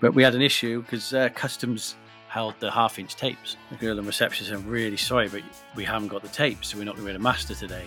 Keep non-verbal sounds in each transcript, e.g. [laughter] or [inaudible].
But we had an issue because uh, customs held the half inch tapes. The girl in reception said, I'm really sorry, but we haven't got the tapes, so we're not going to be able to master today.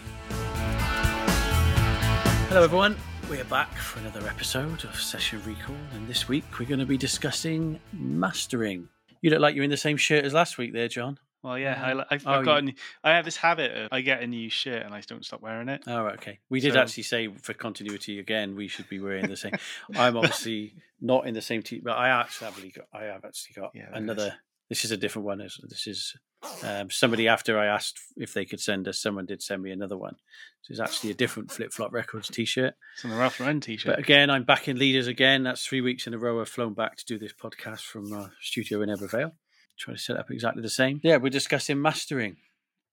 Hello, everyone. We're back for another episode of Session Recall, and this week we're going to be discussing mastering. You look like you're in the same shirt as last week, there, Jon. Well, yeah, I, I've, Oh, I've got. new- I have this habit of I get a new shirt and I don't stop wearing it. Oh, okay. We did So- actually say for continuity again, we should be wearing the same. I'm obviously not in the same team, but I actually got. I have actually got Yeah, another. This is a different one. This is um, somebody after I asked if they could send us. Someone did send me another one. So it's actually a different Flip Flop Records T-shirt. It's on the Ralph Lauren t-shirt. But again, I'm back in Leeders again. That's three weeks in a row. I've flown back to do this podcast from our studio in Evervale. Try to set up exactly the same. Yeah, we're discussing mastering.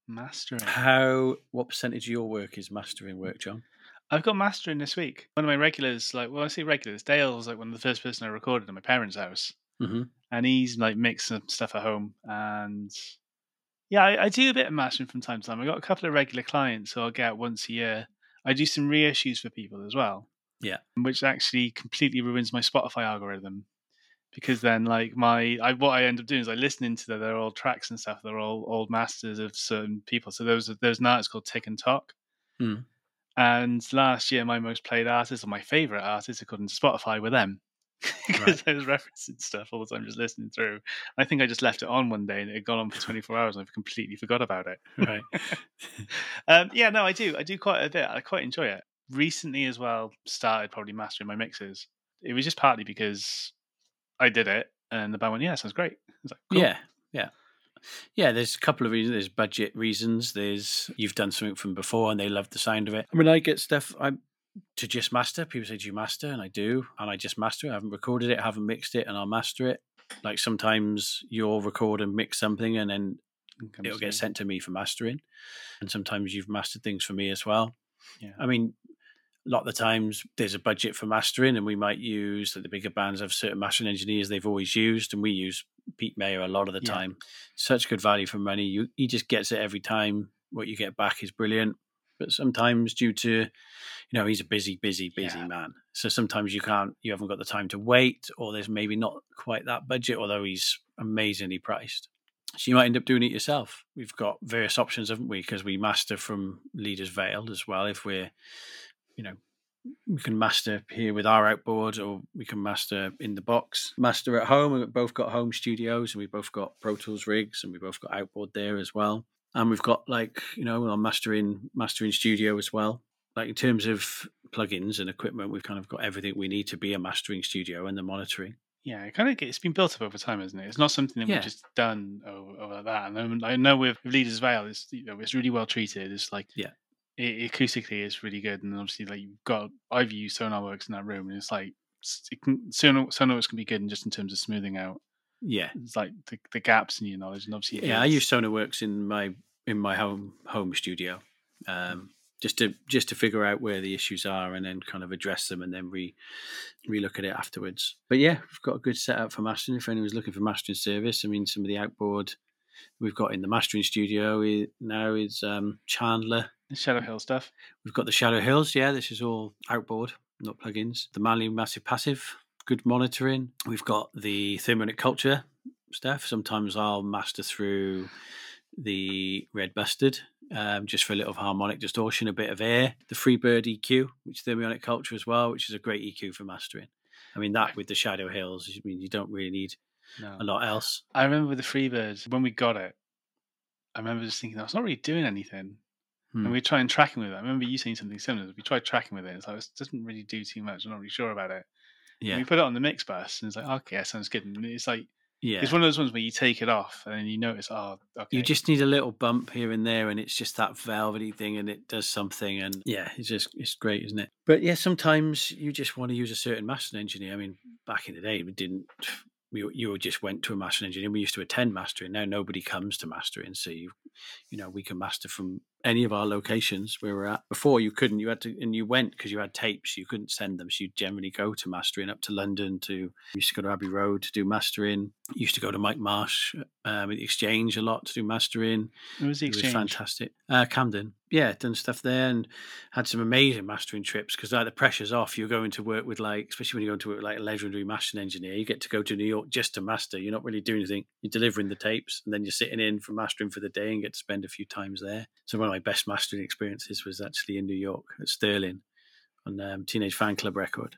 mastering. How? What percentage of your work is mastering work, Jon? I've got mastering this week. One of my regulars, like, well, I say regulars. Dale was like one of the first person I recorded at my parents' house, Mm-hmm. and he's like mixed some stuff at home. And yeah, I, I do a bit of mastering from time to time. I got a couple of regular clients, so I'll get once a year. I do some reissues for people as well. Yeah. which actually completely ruins my Spotify algorithm. Because then, like my, I, what I end up doing is I listen into their, their old tracks and stuff. They're all old masters of certain people. So there was a, there's an artist called Tick and Talk, Hmm. and last year my most played artists or my favorite artists according to Spotify were them. [laughs] Because I was referencing stuff all the time, just listening through. I think I just left it on one day and it had gone on for [laughs] 24 hours and I've completely forgot about it. Right. [laughs] um, yeah, no, I do. I do quite a bit. I quite enjoy it. Recently, as well, started probably mastering my mixes. It was just partly because I did it, and the band went, "Yeah, sounds great." Like, cool. Yeah, yeah, yeah. There's a couple of reasons. There's budget reasons. There's you've done something from before and they love the sound of it. I mean, I get stuff. I to just master. People say, "Do you master?" And I do, and I just master it. I haven't recorded it, I haven't mixed it, and I'll master it. Like sometimes you'll record and mix something, and then it'll get sent to me for mastering. And sometimes you've mastered things for me as well. Yeah. I mean, a lot of the times there's a budget for mastering, and we might use that the bigger bands have certain mastering engineers they've always used, and we use Pete Maher a lot of the Yeah. time. Such good value for money. You he just gets it every time. What you get back is brilliant. But sometimes due to you know, he's a busy, busy, busy Yeah. man. So sometimes you can't you haven't got the time to wait, or there's maybe not quite that budget, although he's amazingly priced. So you might end up doing it yourself. We've got various options, haven't we? Because we master from Leeders Vale as well. If we're, you know, we can master here with our outboard, or we can master in the box. Master at home. We've both got home studios, and we've both got Pro Tools rigs, and we've both got outboard there as well. And we've got like you know our mastering mastering studio as well. Like in terms of plugins and equipment, we've kind of got everything we need to be a mastering studio and the monitoring. Yeah, it kind of it's been built up over time, isn't it? It's not something that Yeah. we've just done over, over that. And I'm- know with, with Leeders Vale, it's you know it's really well treated. It's like Yeah. It, acoustically it's really good, and obviously like you've got I've used SonarWorks in that room, and it's like it can, Sonar, SonarWorks can be good in just in terms of smoothing out Yeah, it's like the, the gaps in your knowledge, and obviously yeah. I use SonarWorks in my in my home home studio, um, just to just to figure out where the issues are and then kind of address them and then re relook at it afterwards. But yeah, we've got a good setup for mastering. If anyone's looking for mastering service, I mean, some of the outboard we've got in the mastering studio now is um, Chandler. Shadow Hill stuff. We've got the Shadow Hills. Yeah, this is all outboard, not plugins. The Manley Massive Passive, good monitoring. We've got the Thermionic Culture stuff. Sometimes I'll master through the Red Bustard, um, just for a little harmonic distortion, a bit of air. The Freebird EQ, which is Thermionic Culture as well, which is a great EQ for mastering. I mean, that with the Shadow Hills, I mean, you don't really need No. a lot else. I remember with the Freebirds when we got it. I remember just thinking, "Oh, it's not really doing anything. Hmm. And we tried tracking with it. I remember you saying something similar. We tried tracking with it. It's like, it doesn't really do too much. I'm not really sure about it. And Yeah, we put it on the mix bus, and it's like, okay, that sounds good. And it's like, yeah. it's one of those ones where you take it off, and then you notice, oh, okay. You just need a little bump here and there, and it's just that velvety thing, and it does something. And yeah, it's just it's great, isn't it? But yeah, sometimes you just want to use a certain mastering engineer. I mean, back in the day, we didn't. We you just went to a mastering engineer. We used to attend mastering. Now nobody comes to mastering, so you you know we can master from any of our locations where we're at. Before you couldn't. You had to, and you went because you had tapes. You couldn't send them, so you generally go to mastering up to London. To used to go to Abbey Road to do mastering. Used to go to Mike Marsh um, the Exchange a lot to do mastering. it was the It was exchange. fantastic. Uh, Camden. yeah, done stuff there and had some amazing mastering trips because like the pressure's off. You're going to work with like, especially when you go to work with like a legendary mastering engineer, you get to go to New York just to master. You're not really doing anything. You're delivering the tapes and then you're sitting in for mastering for the day and get to spend a few times there. So one of my best mastering experiences was actually in New York at Sterling on um, Teenage Fanclub record.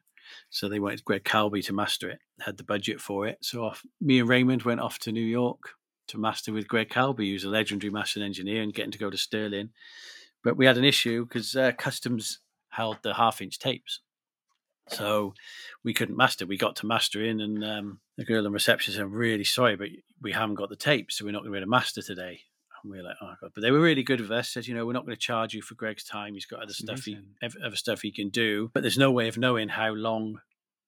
So they wanted Greg Calbi to master it, had the budget for it. So off, me and Raymond went off to New York to master with Greg Calbi, who's a legendary mastering engineer, and getting to go to Sterling but we had an issue because uh, customs held the half inch tapes. So we couldn't master. We got to mastering, and um, the girl in reception said, I'm really sorry, but we haven't got the tapes, so we're not going to be able to master today. And we were like, oh, God. But they were really good with us. Said, you know, we're not going to charge you for Greg's time. He's got other That's stuff, he, other stuff he can do. But there's no way of knowing how long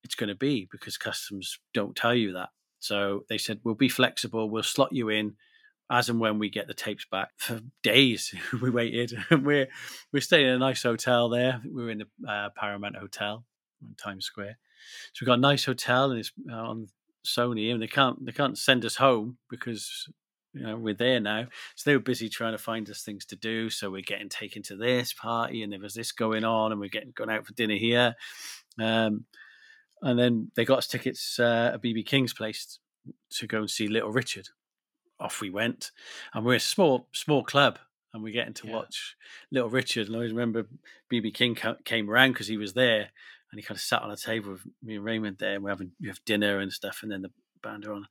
it's going to be because customs don't tell you that. So they said, we'll be flexible. We'll slot you in as and when we get the tapes back. For days [laughs] we waited. we're we're staying in a nice hotel there. We were in the uh, Paramount Hotel in Times Square. So we got a nice hotel and it's uh, on Sony, and they can't they can't send us home because you know we're there now. So they were busy trying to find us things to do. So we're getting taken to this party, and there was this going on, and we're getting gone out for dinner here. Um, and then they got us tickets uh, at BB King's place to go and see Little Richard off we went. And we're a small small club, and we're getting to yeah. watch Little Richard. And I always remember BB King came around because he was there, and he kind of sat on a table with me and Raymond there, and we're having we have dinner and stuff, and then the band are on,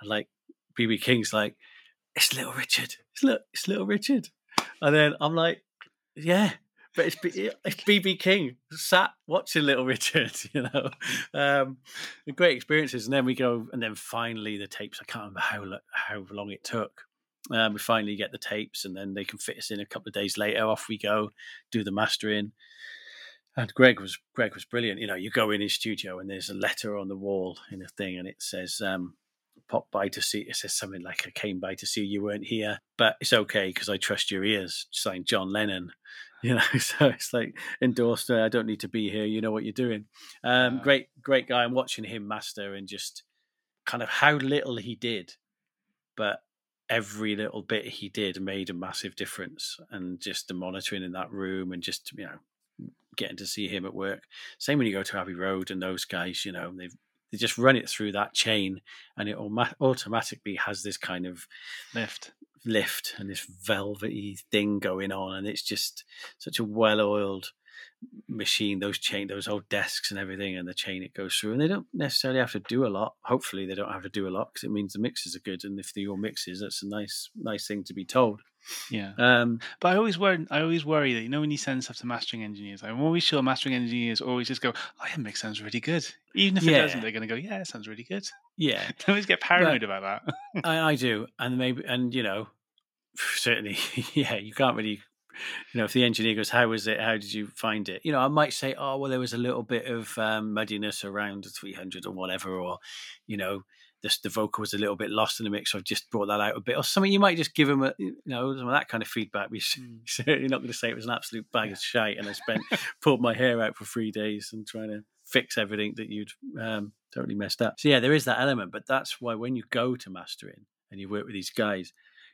and like BB King's like, "It's Little Richard, it's little, it's Little Richard," and then I'm like, "Yeah." but it's, it's [laughs] BB King sat watching Little Richard, [laughs] you know, um, great experiences. And then we go, and then finally the tapes. I can't remember how how long it took. Um, we finally get the tapes, and then they can fit us in a couple of days later. Off we go, do the mastering. And Greg was Greg was brilliant. You know, you go in his studio, and there's a letter on the wall in a thing, and it says. Um, pop by to see it says something like I came by to see you weren't here but it's okay because I trust your ears signed John Lennon [laughs] you know so it's like endorsed i don't need to be here you know what you're doing. Um, great great guy i'm watching him master and just kind of how little he did but every little bit he did made a massive difference and just the monitoring in that room and just you know getting to see him at work. Same when you go to abbey road and those guys you know they've they just run it through that chain and it automatically has this kind of lift lift and this velvety thing going on, and it's just such a well-oiled machine. Those chain, those old desks and everything, and the chain it goes through, and they don't necessarily have to do a lot. Hopefully, they don't have to do a lot because it means the mixes are good, and if they're your mixes, that's a nice, nice thing to be told. Yeah. Um, but I always worry. I always worry that you know when you send stuff to mastering engineers, I'm always sure mastering engineers always just go, "Oh, yeah, mix sounds really good." Even if it yeah. doesn't, they're going to go, "Yeah, it sounds really good." Yeah. [laughs] I always get paranoid but about that. I, I [laughs] do, and maybe, and you know, [sighs] certainly, [laughs] yeah, you can't really, you know, if the engineer goes, "How was it? How did you find it?" You know, I might say, "Oh, well, there was a little bit of um, muddiness around the 300 or whatever," or you know, the, the vocal was a little bit lost in the mix, so I've just brought that out a bit, or something. You might just give them, a, you know, some of that kind of feedback. We mm. [laughs] certainly not going to say it was an absolute bag of shite, and I spent [laughs] pulled my hair out for three days and trying to fix everything that you'd um, totally messed up. So yeah, there is that element, but that's why when you go to mastering and you work with these guys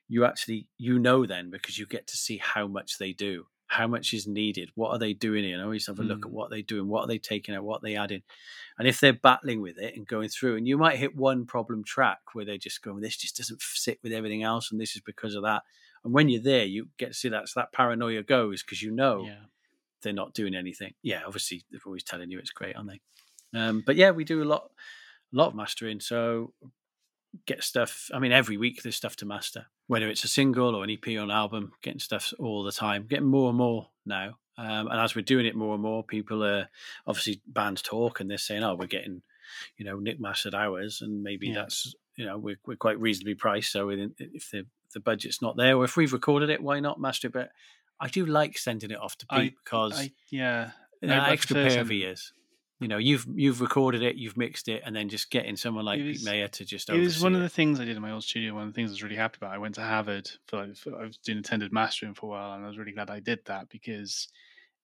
you actually you know then because you get to see how much they do how much is needed what are they doing here? And always have a look mm. at what they're doing what are they taking out what they adding? And if they're battling with it and going through and you might hit one problem track where they're just going this just doesn't sit with everything else and this is because of that. And when you're there you get to see that so that paranoia goes because you know yeah. they're not doing anything. Yeah obviously they're always telling you it's great aren't they? Um, but yeah we do a lot a lot of mastering so get stuff. I mean, every week there's stuff to master, whether it's a single or an EP or an album, getting stuff all the time, getting more and more now. Um, and as we're doing it more and more, people are obviously bands talk and they're saying, oh, we're getting, you know, Nick mastered ours. And maybe yeah. that's, you know, we're, we're quite reasonably priced. So if the, the budget's not there or if we've recorded it, why not master it? But I do like sending it off to Pete I, because, I, yeah, extra pair of ears you know you've you've recorded it you've mixed it and then just getting someone like was, Pete Maher to just it was one of the things I did in my old studio one of the things I was really happy about I went to Harvard for, like, for I was doing attended mastering for a while and I was really glad I did that because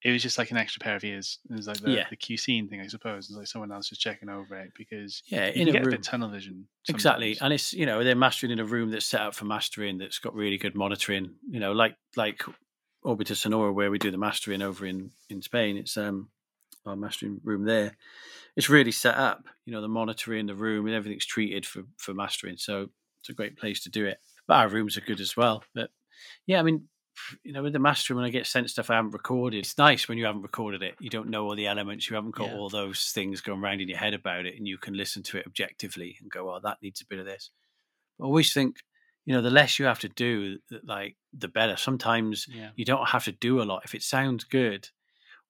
it was just like an extra pair of ears it was like the, yeah. the QC thing I suppose it's like someone else is checking over it because yeah you in a get room. a bit tunnel vision sometimes. exactly and it's you know they're mastering in a room that's set up for mastering that's got really good monitoring you know like like Orbita Sonora, where we do the mastering over in in Spain. It's um our mastering room there. It's really set up. You know, the monitoring, in the room, and everything's treated for for mastering. So it's a great place to do it. But our rooms are good as well. But yeah, I mean, you know, with the mastering, when I get sent stuff I haven't recorded, it's nice when you haven't recorded it. You don't know all the elements. You haven't got Yeah. all those things going around in your head about it, and you can listen to it objectively and go, "Oh, that needs a bit of this." I always think, you know, the less you have to do, like the better. Sometimes Yeah. you don't have to do a lot. If it sounds good,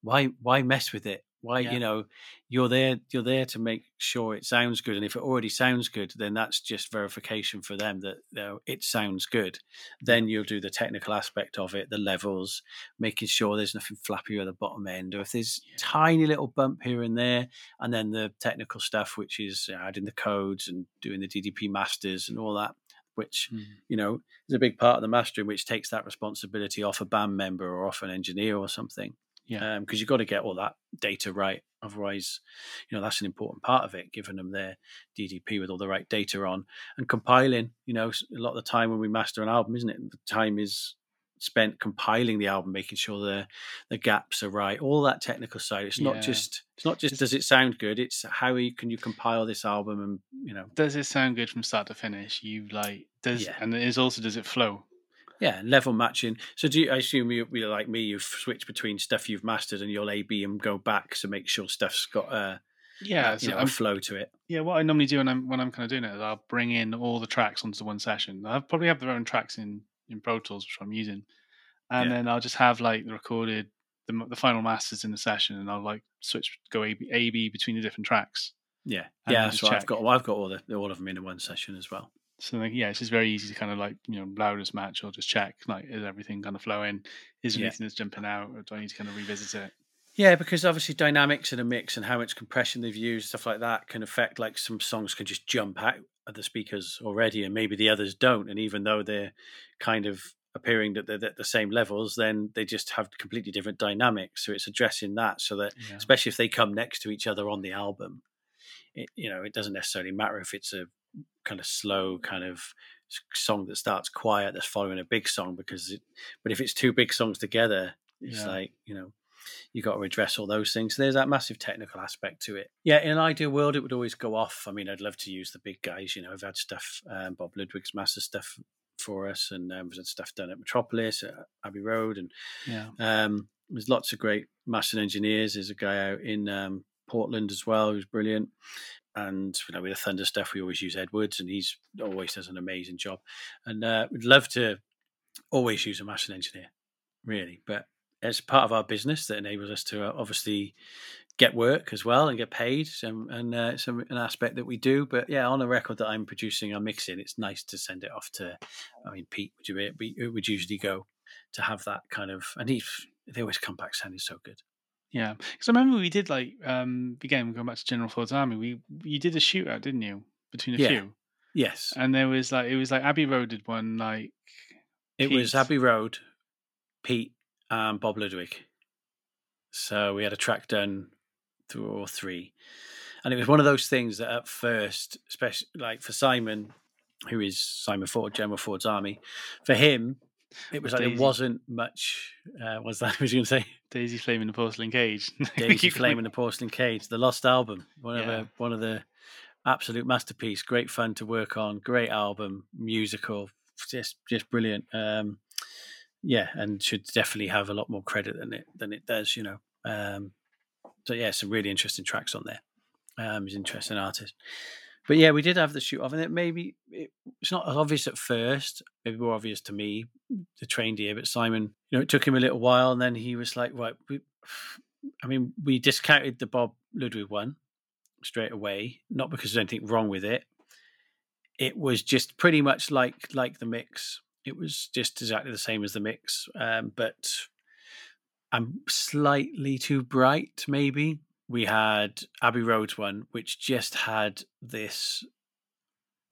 why why mess with it? Why Yeah. you know you're there you're there to make sure it sounds good, and if it already sounds good, then that's just verification for them that you know, it sounds good. Then you'll do the technical aspect of it, the levels, making sure there's nothing flappy at the bottom end, or if there's Yeah. tiny little bump here and there, and then the technical stuff, which is adding the codes and doing the DDP masters and all that, which Mm. you know is a big part of the mastering, which takes that responsibility off a band member or off an engineer or something. Yeah. Um, because you've got to get all that data right. Otherwise, you know that's an important part of it, giving them their DDP with all the right data on and compiling. You know, a lot of the time when we master an album, isn't it? The time is spent compiling the album, making sure the the gaps are right, all that technical side. It's Yeah. not just it's not just does it sound good. It's how you, can you compile this album and you know Does it sound good from start to finish? You like does Yeah. and it is also does it flow? Yeah, level matching. So do you, I assume you, you like me? You've switched between stuff you've mastered and you'll A B and go back to make sure stuff's got a Yeah, you know a flow to it. yeah. What I normally do when I'm when I'm kind of doing it is I'll bring in all the tracks onto one session. I probably have their own tracks in in Pro Tools which I'm using, and Yeah. then I'll just have like the recorded the the final masters in the session, and I'll like switch go A B, A B between the different tracks. Yeah, And yeah. That's what I've got. I've got all the all of them in one session as well. So like, yeah, it's just very easy to kind of like you know loudest match or just check like is everything kind of flowing? Is there Yeah. anything that's jumping out, or do I need to kind of revisit it? Yeah, because obviously dynamics in a mix and how much compression they've used, stuff like that, can affect. Like some songs can just jump out of the speakers already, and maybe the others don't. And even though they're kind of appearing that they're at the same levels, then they just have completely different dynamics. So it's addressing that, so that Yeah. especially if they come next to each other on the album, it, you know, it doesn't necessarily matter if it's a kind of slow kind of song that starts quiet that's following a big song because it, but if it's two big songs together it's Yeah. like you know you got to address all those things so there's that massive technical aspect to it yeah in an ideal world it would always go off i mean i'd love to use the big guys you know i've had stuff um, bob ludwig's master stuff for us and um, we've had stuff done at metropolis at abbey road and Yeah. um, there's lots of great master engineers. There's a guy out in um, Portland as well who's brilliant. And you know, with the Thunder stuff, we always use Edwards, and he's always does an amazing job. And uh, we'd love to always use a mastering engineer, really. But it's part of our business that enables us to uh, obviously get work as well and get paid, and, and uh, it's an aspect that we do. But yeah, on a record that I'm producing, I'm mixing. It's nice to send it off to. I mean, Pete would you be it would usually go to have that kind of, and he they always come back sounding so good. Yeah, because I remember we did like um again going back to General Ford's Army. We you did a shootout, didn't you? Between a Yeah. few, Yes, and there was like it was like Abbey Road did one like it was Pete. Abbey Road, Pete, and Bob Ludwig. So we had a track done through all three, and it was one of those things that at first, especially like for Simon, who is Simon Ford, General Ford's Army, for him, it was like Daisy. there wasn't much. Uh, was that what was going to say? [laughs] Daisy Flame in the Porcelain Cage. [laughs] Daisy Flame in the Porcelain Cage, the lost album, one of the one of the absolute masterpiece. Great fun to work on. Great album, musical, just just brilliant. Um, yeah, and should definitely have a lot more credit than it than it does. You know. Um, so yeah, some really interesting tracks on there. Um, he's an interesting artist. But yeah, we did have the shoot off, and it maybe it, it's not as obvious at first. Maybe more obvious to me, the trained ear. But Simon, you know, it took him a little while, and then he was like, "Right, we, [sighs] I mean, we discounted the Bob Ludwig one straight away, not because there's anything wrong with it. It was just pretty much like like the mix. It was just exactly the same as the mix, um, but I'm slightly too bright, maybe. We had Abbey Road's one, which just had this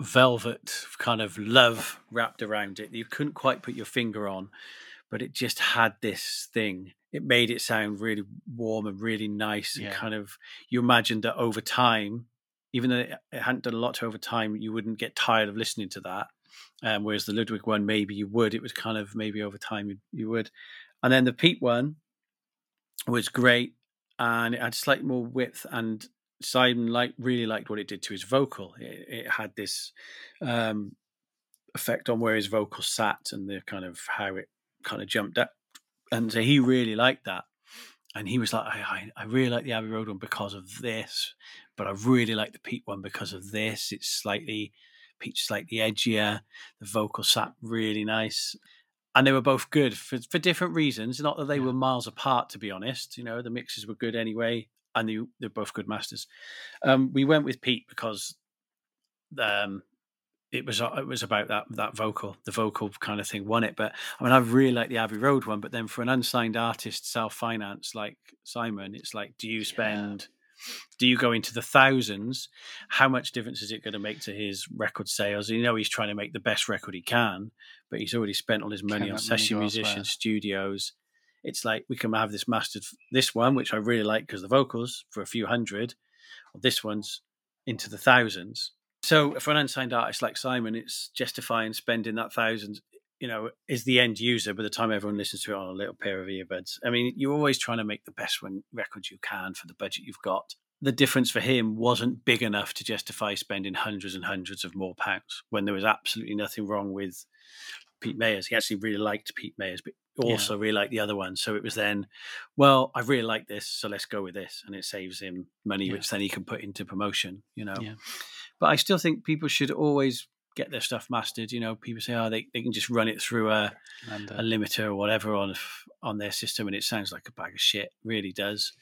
velvet kind of love wrapped around it. You couldn't quite put your finger on, but it just had this thing. It made it sound really warm and really nice, and kind of you imagined that over time, even though it it hadn't done a lot over time, you wouldn't get tired of listening to that. Um, whereas the Ludwig one, maybe you would. It was kind of maybe over time you, you would. And then the Pete one was great, and it had slightly more width. And Simon like really liked what it did to his vocal. It, it had this um, effect on where his vocal sat and the kind of how it kind of jumped up. And so he really liked that. And he was like, I, I, I really like the Abbey Road one because of this, but I really like the Pete one because of this. It's slightly, Pete's slightly edgier. The vocal sat really nice and they were both good for, for different reasons. Not that they yeah. were miles apart, to be honest. You know, the mixes were good anyway, and they, they're both good masters. Um, we went with Pete because um, it was it was about that that vocal, the vocal kind of thing won it. But I mean, I really like the Abbey Road one. But then for an unsigned artist, self finance like Simon, it's like, do you spend? Yeah do you go into the thousands? How much difference is it going to make to his record sales? You know, he's trying to make the best record he can, but he's already spent all his money on session musicians, studios. It's like we can have this mastered, this one, which I really like because the vocals for a few hundred, or this one's into the thousands. So for an unsigned artist like Simon, it's justifying spending that thousands you know, is the end user by the time everyone listens to it on a little pair of earbuds. I mean, you're always trying to make the best one record you can for the budget you've got. The difference for him wasn't big enough to justify spending hundreds and hundreds of more pounds when there was absolutely nothing wrong with Pete Maher's. He actually really liked Pete Maher's, but also yeah. really liked the other one. So it was then, well, I really like this, so let's go with this, and it saves him money, yeah. which then he can put into promotion. You know, yeah. but I still think people should always get their stuff mastered. You know, people say, oh, they, they can just run it through a, and, uh, a limiter or whatever on on their system, and it sounds like a bag of shit. really does.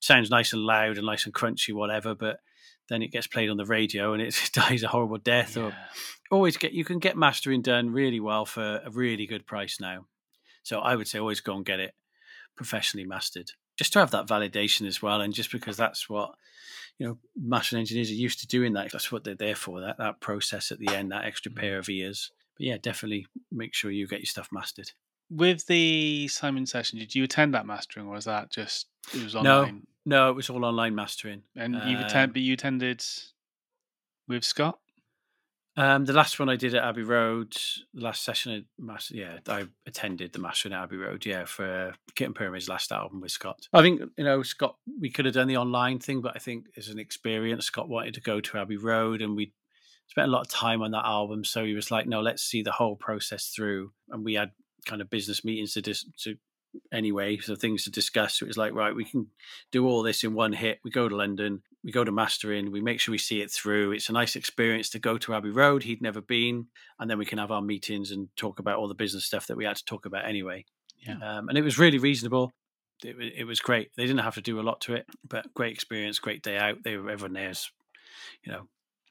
It sounds nice and loud and nice and crunchy, whatever, but then it gets played on the radio and it [laughs] dies a horrible death. Yeah. Or always get you can get mastering done really well for a really good price now. So I would say always go and get it professionally mastered, just to have that validation as well, and just because that's what you know, mastering engineers are used to doing that. That's what they're there for. That that process at the end, that extra mm. pair of ears. But yeah, definitely make sure you get your stuff mastered. With the Simon session, did you attend that mastering, or was that just it was online? No, no, it was all online mastering. And you um, attend, but you attended with Scott. Um, the last one I did at Abbey Road, the last session, at Mass, yeah, I attended the Master at Abbey Road, yeah, for Kitten Pyramid's last album with Scott. I think you know Scott, we could have done the online thing, but I think as an experience, Scott wanted to go to Abbey Road, and we spent a lot of time on that album, so he was like, "No, let's see the whole process through," and we had kind of business meetings to dis- to anyway, so things to discuss. So it was like, right, we can do all this in one hit. We go to London, we go to mastering, we make sure we see it through. It's a nice experience to go to Abbey Road. He'd never been, and then we can have our meetings and talk about all the business stuff that we had to talk about anyway. Yeah. Um, and it was really reasonable. It, it, was great. They didn't have to do a lot to it, but great experience, great day out. They were everyone there's, you know,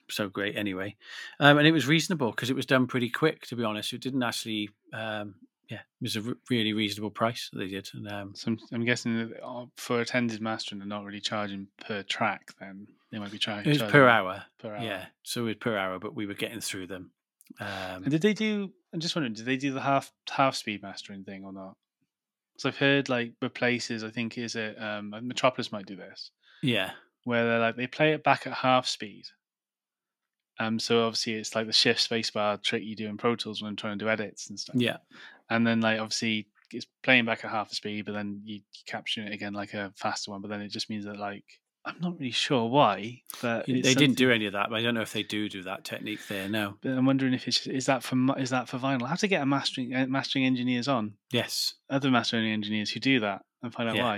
so great anyway. Um, and it was reasonable because it was done pretty quick. To be honest, it didn't actually um, yeah, it was a r- really reasonable price that they did. And um, so I'm, I'm guessing that uh, for attended mastering, they're not really charging per track. Then they might be charging. It was per hour. Per hour. Yeah, so it was per hour, but we were getting through them. Um, and did they do? I'm just wondering, did they do the half half speed mastering thing or not? So I've heard like replaces. I think is it um, Metropolis might do this. Yeah, where they're like they play it back at half speed um, so obviously it's like the shift spacebar trick you do in Pro Tools when I'm trying to do edits and stuff. Yeah. And then like obviously it's playing back at half the speed, but then you, you capture it again like a faster one. But then it just means that like I'm not really sure why, but they didn't do any of that. But I don't know if they do do that technique there. No, but I'm wondering if it's is that for is that for vinyl? I have to get a mastering uh, mastering engineers on. Yes, other mastering engineers who do that and find out yeah. why.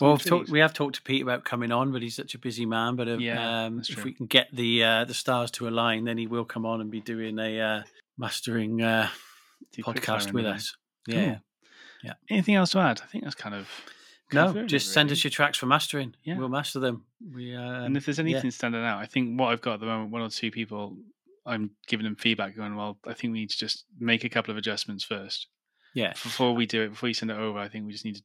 Well, talked, we have talked to Pete about coming on, but he's such a busy man. But uh, yeah, um, if we can get the uh, the stars to align, then he will come on and be doing a uh, mastering uh, podcast with us. Yeah, cool. yeah. Anything else to add? I think that's kind of no. Just really. send us your tracks for mastering. Yeah, we'll master them. We uh, and if there's anything yeah. standing out, I think what I've got at the moment, one or two people, I'm giving them feedback, going, well, I think we need to just make a couple of adjustments first. Yeah. Before we do it, before you send it over, I think we just need to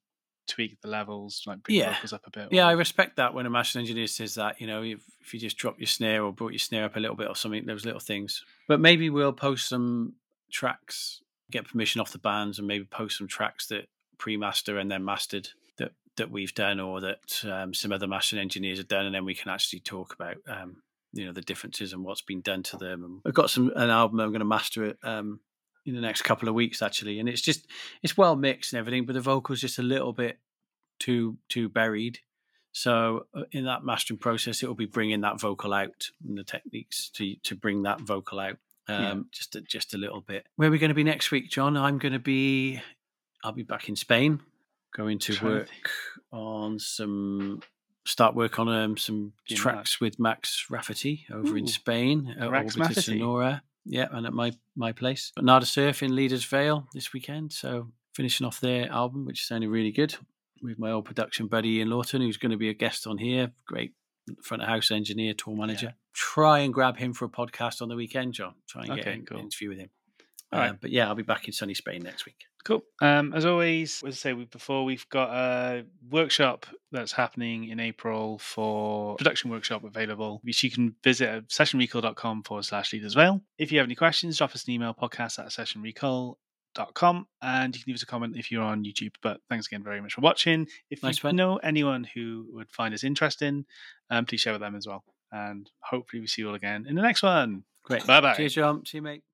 tweak the levels, like bring yeah. vocals up a bit. Yeah, I respect that when a mastering engineer says that. You know, if, if you just drop your snare or brought your snare up a little bit or something, those little things. But maybe we'll post some tracks, get permission off the bands, and maybe post some tracks that pre-master and then mastered that that we've done, or that um, some other mastering engineers have done, and then we can actually talk about. Um, you know the differences and what's been done to them. And I've got some an album I'm going to master it um, in the next couple of weeks actually, and it's just it's well mixed and everything, but the vocals just a little bit too too buried. So uh, in that mastering process, it will be bringing that vocal out and the techniques to to bring that vocal out um, yeah. just a, just a little bit. Where are we going to be next week, Jon? I'm going to be I'll be back in Spain, going to work on some start work on um, some tracks with Max Rafferty over Ooh. in Spain at Max Orbita Sonora. Yeah, and at my my place. But Nada Surf in Leeders Vale this weekend. So finishing off their album, which sounded really good, with my old production buddy Ian Lawton, who's going to be a guest on here. Great front of house engineer, tour manager. Yeah. Try and grab him for a podcast on the weekend, Jon. Try and okay, get an cool. interview with him. Uh, right. But yeah, I'll be back in sunny Spain next week. Cool. Um, as always, as I say before, we've got a workshop that's happening in April for production workshop available, which you can visit at sessionrecall.com forward slash leeders vale. If you have any questions, drop us an email podcast at sessionrecall.com and you can leave us a comment if you're on YouTube. But thanks again very much for watching. If nice you know anyone who would find us interesting, um, please share with them as well. And hopefully we see you all again in the next one. Great. Bye bye. Cheers, Jon. See you, mate.